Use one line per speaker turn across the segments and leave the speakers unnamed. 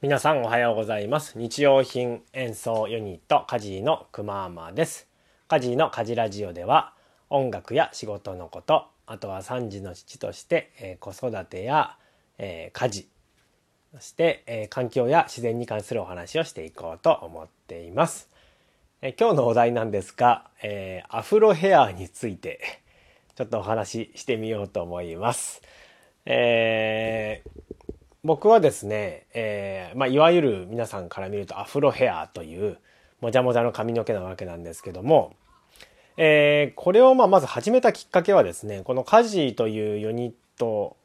皆さんおはようございます。日用品演奏ユニットカジーのくまーまです。カジーのカジラジオでは音楽や仕事のことあとは3児の父として、えー、子育てや、えー、家事そして、えー、環境や自然に関するお話をしていこうと思っています、え今日のお題なんですが、えアフロヘアについてちょっとお話ししてみようと思います、えー僕はですね、えー、まあ、いわゆる皆さんから見るとアフロヘアというもじゃもじゃの髪の毛なわけなんですけども、えー、これをまあまず始めたきっかけはですねこのカジというユニット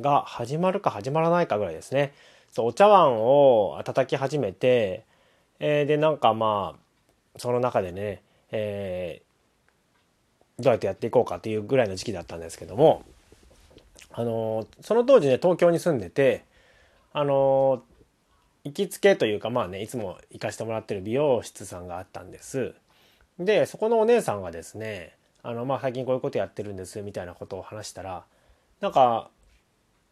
が始まるか始まらないかぐらいですね。そうお茶碗を叩き始めて、えー、でなんかまあその中でね、えー、どうやってやっていこうかっていうぐらいの時期だったんですけどもあのその当時ね東京に住んでてあの行きつけというかまあねいつも行かしてもらってる美容室さんがあったんです。でそこのお姉さんがですねあのまあ最近こういうことやってるんですみたいなことを話したらなんか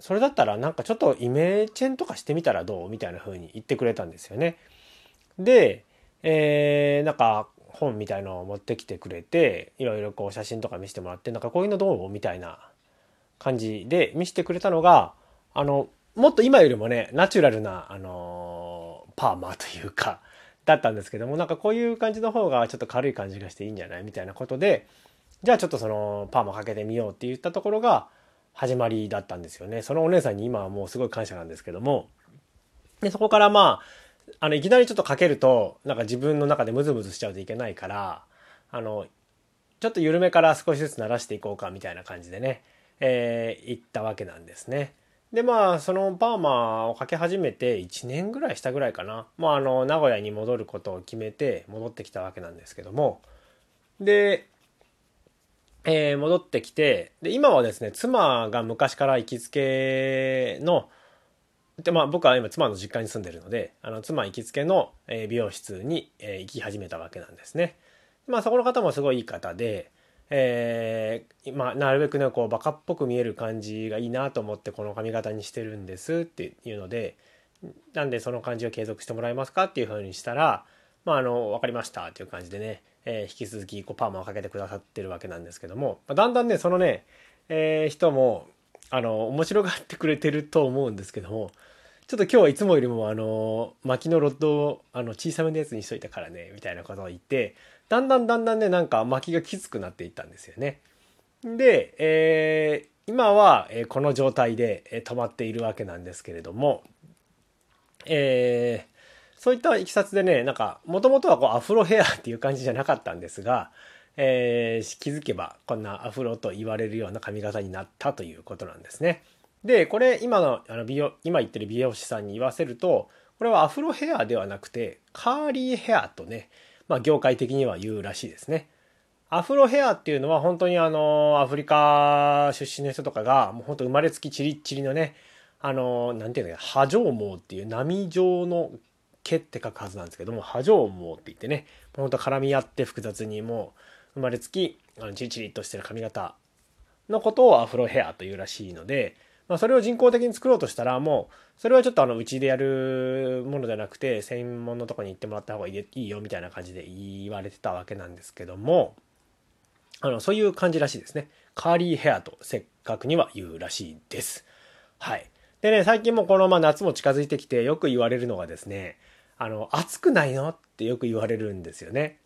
それだったらなんかちょっとイメチェンとかしてみたらどう？みたいな風に言ってくれたんですよね。で、えー、なんか本みたいのを持ってきてくれていろいろこう写真とか見せてもらってなんかこういうのどう？みたいな感じで見せてくれたのがあのもっと今よりもねナチュラルな、あのー、パーマというかだったんですけどもなんかこういう感じの方がちょっと軽い感じがしていいんじゃないみたいなことでじゃあちょっとそのパーマかけてみようって言ったところが始まりだったんですよねそのお姉さんに今はもうすごい感謝なんですけどもでそこからまああのいきなりちょっとかけるとなんか自分の中でムズムズしちゃうといけないからあのちょっと緩めから少しずつ慣らしていこうかみたいな感じでね、えー、行ったわけなんですね。でまあそのパーマをかけ始めて1年ぐらいしたぐらいかな、まあ、あの名古屋に戻ることを決めて戻ってきたわけなんですけどもで、えー、戻ってきてで今はですね妻が昔から行きつけのでまあ僕は今妻の実家に住んでるのであの妻行きつけの美容室に行き始めたわけなんですね。まあそこの方もすごいいい方でえー、まあ、なるべくねこうバカっぽく見える感じがいいなと思ってこの髪型にしてるんですっていうのでなんでその感じを継続してもらえますかっていうふうにしたら「まあ、あの分かりました」っていう感じでね、えー、引き続きこうパーマをかけてくださってるわけなんですけども、まあ、だんだんねそのね、えー、人もあの面白がってくれてると思うんですけどもちょっと今日はいつもよりもあの巻きのロッドをあの小さめのやつにしといたからねみたいなことを言ってだんだんだんだんねなんか巻きがきつくなっていったんですよね。で、えー、今は、えこの状態で、え止まっているわけなんですけれども、えー、そういったいきさつでねなんかもともとはこうアフロヘアっていう感じじゃなかったんですが、えー、気づけばこんなアフロと言われるような髪型になったということなんですね。でこれ今のあの美容今言ってる美容師さんに言わせるとこれはアフロヘアではなくてカーリーヘアとねまあ、業界的には言うらしいですね。アフロヘアっていうのは本当にあのアフリカ出身の人とかがもう本当生まれつきチリッチリのねあのなんていうの波状毛っていう波状の毛って書くはずなんですけども波状毛って言ってね本当絡み合って複雑にもう生まれつきあのチリチリっとしてる髪型のことをアフロヘアというらしいのでまあ、それを人工的に作ろうとしたらもうそれはちょっとあのうちでやるものじゃなくて専門のとこに行ってもらった方がいいよみたいな感じで言われてたわけなんですけどもあのそういう感じらしいですね。カーリーヘアとせっかくには言うらしいです。はい。でね最近もこのまあ夏も近づいてきてよく言われるのがですねあの暑くないのってよく言われるんですよね。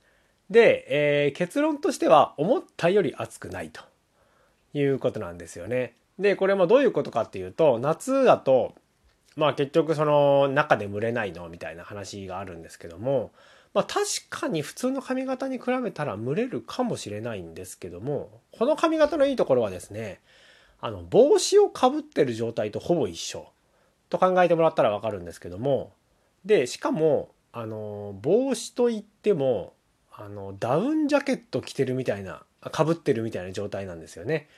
で、えー、結論としては思ったより暑くないということなんですよね。でこれもどういうことかっていうと夏だとまあ結局その中で蒸れないのみたいな話があるんですけどもまあ確かに普通の髪型に比べたら蒸れるかもしれないんですけどもこの髪型のいいところはですねあの帽子をかぶってる状態とほぼ一緒と考えてもらったら分かるんですけどもでしかもあの帽子といってもあのダウンジャケット着てるみたいなかぶってるみたいな状態なんですよね。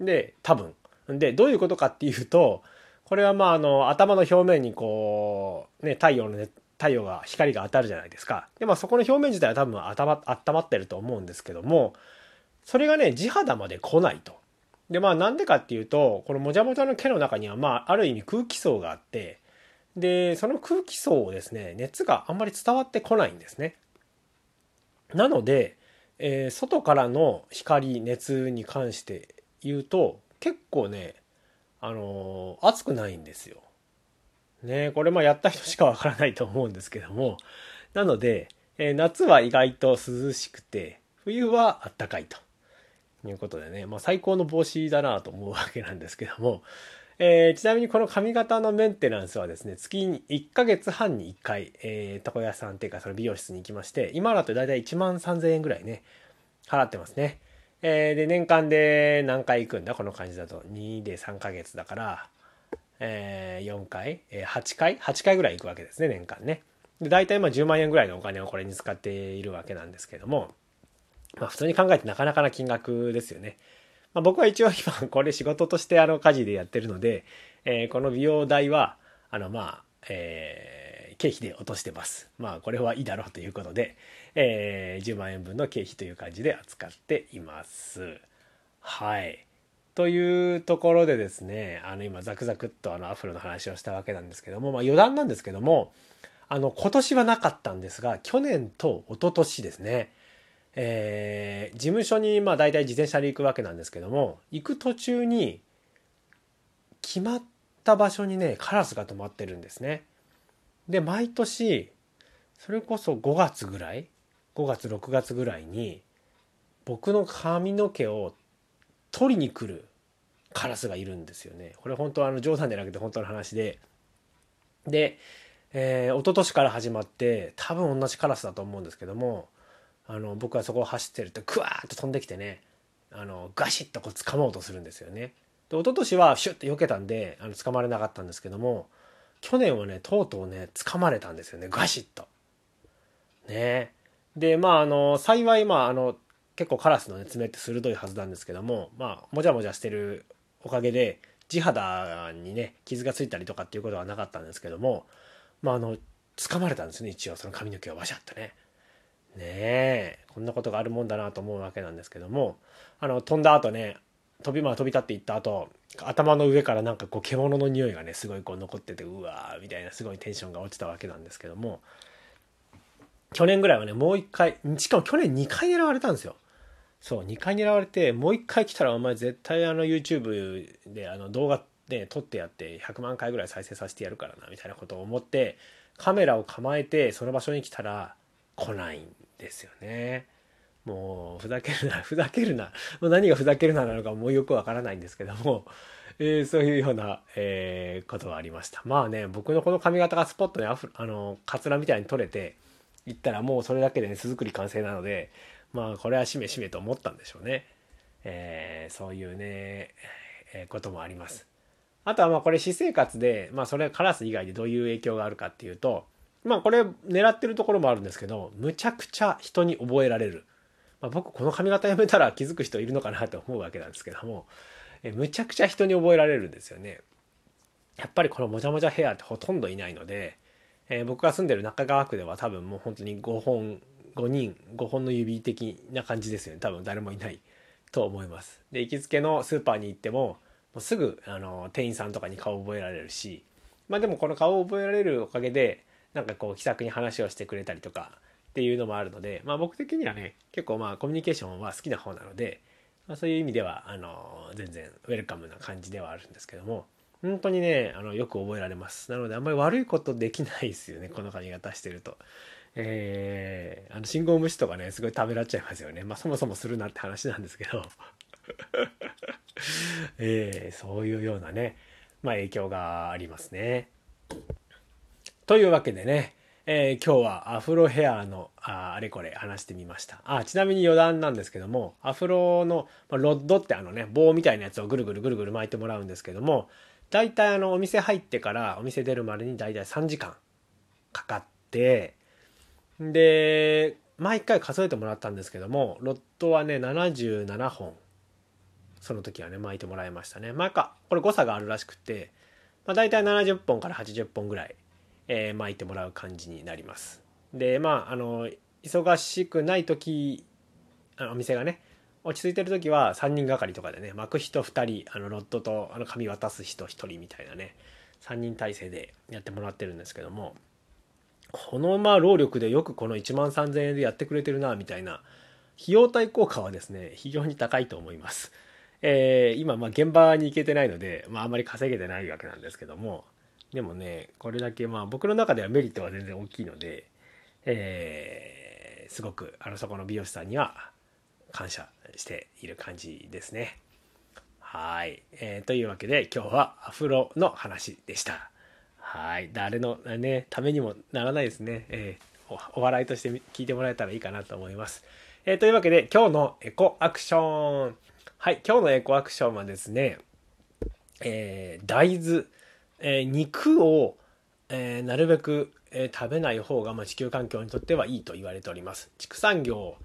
で多分でどういうことかっていうとこれはまああの頭の表面にこうね太陽のね太陽が光が当たるじゃないですか。でまあそこの表面自体は多分頭温まってると思うんですけどもそれがね地肌まで来ないと。でまあなんでかっていうとこのもじゃもじゃの毛の中にはまあある意味空気層があってでその空気層をですね熱があんまり伝わってこないんですね。なので、えー、外からの光熱に関して言うと結構ねあのー、熱くないんですよ。ねこれまあやった人しかわからないと思うんですけどもなので、え、夏は意外と涼しくて冬はあったかいということでね、まあ、最高の帽子だなと思うわけなんですけども、えー、ちなみにこの髪型のメンテナンスはですね月に1ヶ月半に1回、えー、床屋さんっていうかその美容室に行きまして今だと大体1万3000円ぐらいね払ってますね。えー、で年間で何回行くんだ？この感じだと2で3ヶ月だから、えー、4回、えー、8回？8回ぐらい行くわけですね年間ね。で大体まあ10万円ぐらいのお金をこれに使っているわけなんですけども、まあ、普通に考えてなかなかな金額ですよね。まあ、僕は一応今 これ仕事としてあの家事でやってるので、えー、この美容代はあのまあ、えー、経費で落としてます。まあこれはいいだろうということで、えー、10万円分の経費という感じで扱っています。はい。というところでですね、あの今ザクザクっとあのアフロの話をしたわけなんですけども、まあ余談なんですけども、あの今年はなかったんですが、去年と一昨年ですね、えー、事務所にまあ大体自転車で行くわけなんですけども、行く途中に決まった場所にね、カラスが止まってるんですね。で、毎年、それこそ5月ぐらい5月6月ぐらいに僕の髪の毛を取りに来るカラスがいるんですよね。これ本当はあの冗談じゃなくて本当の話で。で、えー、一昨年から始まって多分同じカラスだと思うんですけどもあの僕はそこを走ってるとクワーッと飛んできてねあのガシッとこう掴もうとするんですよね。で一昨年はシュッと避けたんであの掴まれなかったんですけども去年はねとうとうね掴まれたんですよねガシッと。ねでまああの幸いまああの結構カラスの、ね、爪って鋭いはずなんですけどもまあもじゃもじゃしてるおかげで地肌にね傷がついたりとかっていうことはなかったんですけどもまああの掴まれたんですね一応その髪の毛をバシャッとね。ねえこんなことがあるもんだなと思うわけなんですけどもあの飛んだ後ね飛びまあ飛び立っていった後頭の上からなんかこう獣の匂いがねすごいこう残っててうわーみたいなすごいテンションが落ちたわけなんですけども去年ぐらいはね、もう一回、しかも去年2回狙われたんですよ。そう、2回狙われて、もう1回来たらお前絶対あの YouTube であの動画ね、撮ってやって100万回ぐらい再生させてやるからな、みたいなことを思って、カメラを構えてその場所に来たら来ないんですよね。もうふざけるな ふざけるな。もう何がふざけるななのかもうよくわからないんですけども、えー、そういうような、えー、ことがありました。まあね僕のこの髪型がスポットにあのカツラみたいに撮れて行ったらもうそれだけでね巣作り完成なのでまあこれはしめしめと思ったんでしょうね、えー、そういうね、えー、こともあります。あとはまあこれ私生活でまあそれカラス以外でどういう影響があるかっていうとまあこれ狙ってるところもあるんですけどむちゃくちゃ人に覚えられる、まあ、僕この髪型やめたら気づく人いるのかなと思うわけなんですけどもえむちゃくちゃ人に覚えられるんですよね。やっぱりこのもじゃもじゃヘアってほとんどいないのでえー、僕が住んでる中川区では多分もう本当に5本5人5本の指的な感じですよね。多分誰もいないと思います。で行きつけのスーパーに行ってももうすぐあの店員さんとかに顔を覚えられるしまあでもこの顔を覚えられるおかげでなんかこう気さくに話をしてくれたりとかっていうのもあるのでまあ僕的にはね結構まあコミュニケーションは好きな方なので、まあ、そういう意味ではあの全然ウェルカムな感じではあるんですけども本当にね、あの、よく覚えられます。なので、あんまり悪いことできないですよね、この髪型してると。えー、あの、信号無視とかね、すごいためらっちゃいますよね。まあ、そもそもするなって話なんですけど。えー、そういうようなね、まあ、影響がありますね。というわけでね、えー、今日はアフロヘアのああれこれ話してみました。あちなみに余談なんですけどもアフロの、まあ、ロッドってあのね棒みたいなやつをぐるぐるぐるぐる巻いてもらうんですけども大体あのお店入ってからお店出るまでに大体3時間かかってで毎回数えてもらったんですけどもロットはね77本その時はね巻いてもらいましたね。毎回これ誤差があるらしくて、まあ、大体70本から80本ぐらい、えー、巻いてもらう感じになりますでまああの忙しくない時あお店がね落ち着いてる時は3人がかりとかでね巻く人2人あのロッドとあの紙渡す人1人みたいなね3人体制でやってもらってるんですけどもこのまあ労力でよくこの1万3000円でやってくれてるなみたいな費用対効果はですね非常に高いと思います。えー、今まあ現場に行けてないので、まあ、あまり稼げてないわけなんですけどもでもねこれだけまあ僕の中ではメリットは全然大きいので、えー、すごくあのそこの美容師さんには感謝している感じですね。はい、えー、というわけで今日はアフロの話でした。はい。誰のね、ためにもならないですね。えー、お笑いとして聞いてもらえたらいいかなと思います。えー、というわけで今日のエコアクション。はい。今日のエコアクションはですね、えー、大豆、え、肉を、え、なるべく、え、食べない方が、ま、地球環境にとってはいいと言われております。畜産業、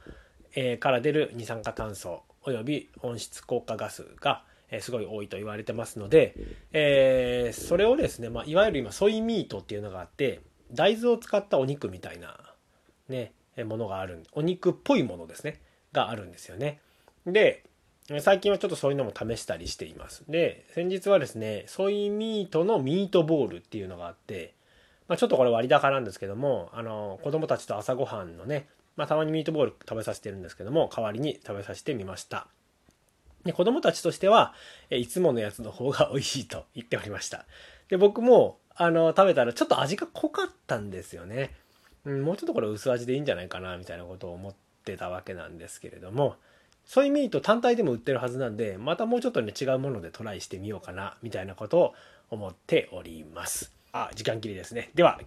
え、から出る二酸化炭素および温室効果ガスが、えすごい多いと言われてますので、え、それをですね、ま、いわゆる今ソイミートっていうのがあって大豆を使ったお肉みたいなねものがあるお肉っぽいものですねがあるんですよねで最近はちょっとそういうのも試したりしていますで先日はですねソイミートのミートボールっていうのがあって、まあ、ちょっとこれ割高なんですけどもあの子供たちと朝ごはんのねまあ、たまにミートボール食べさせてるんですけども代わりに食べさせてみましたで子供たちとしては、えいつものやつの方が美味しいと言っておりました。で、僕も、あの、食べたらちょっと味が濃かったんですよね。うん、もうちょっとこれ薄味でいいんじゃないかな、みたいなことを思ってたわけなんですけれども、ソイミート単体でも売ってるはずなんで、またもうちょっとね、違うものでトライしてみようかな、みたいなことを思っております。あ、時間切りですね。では、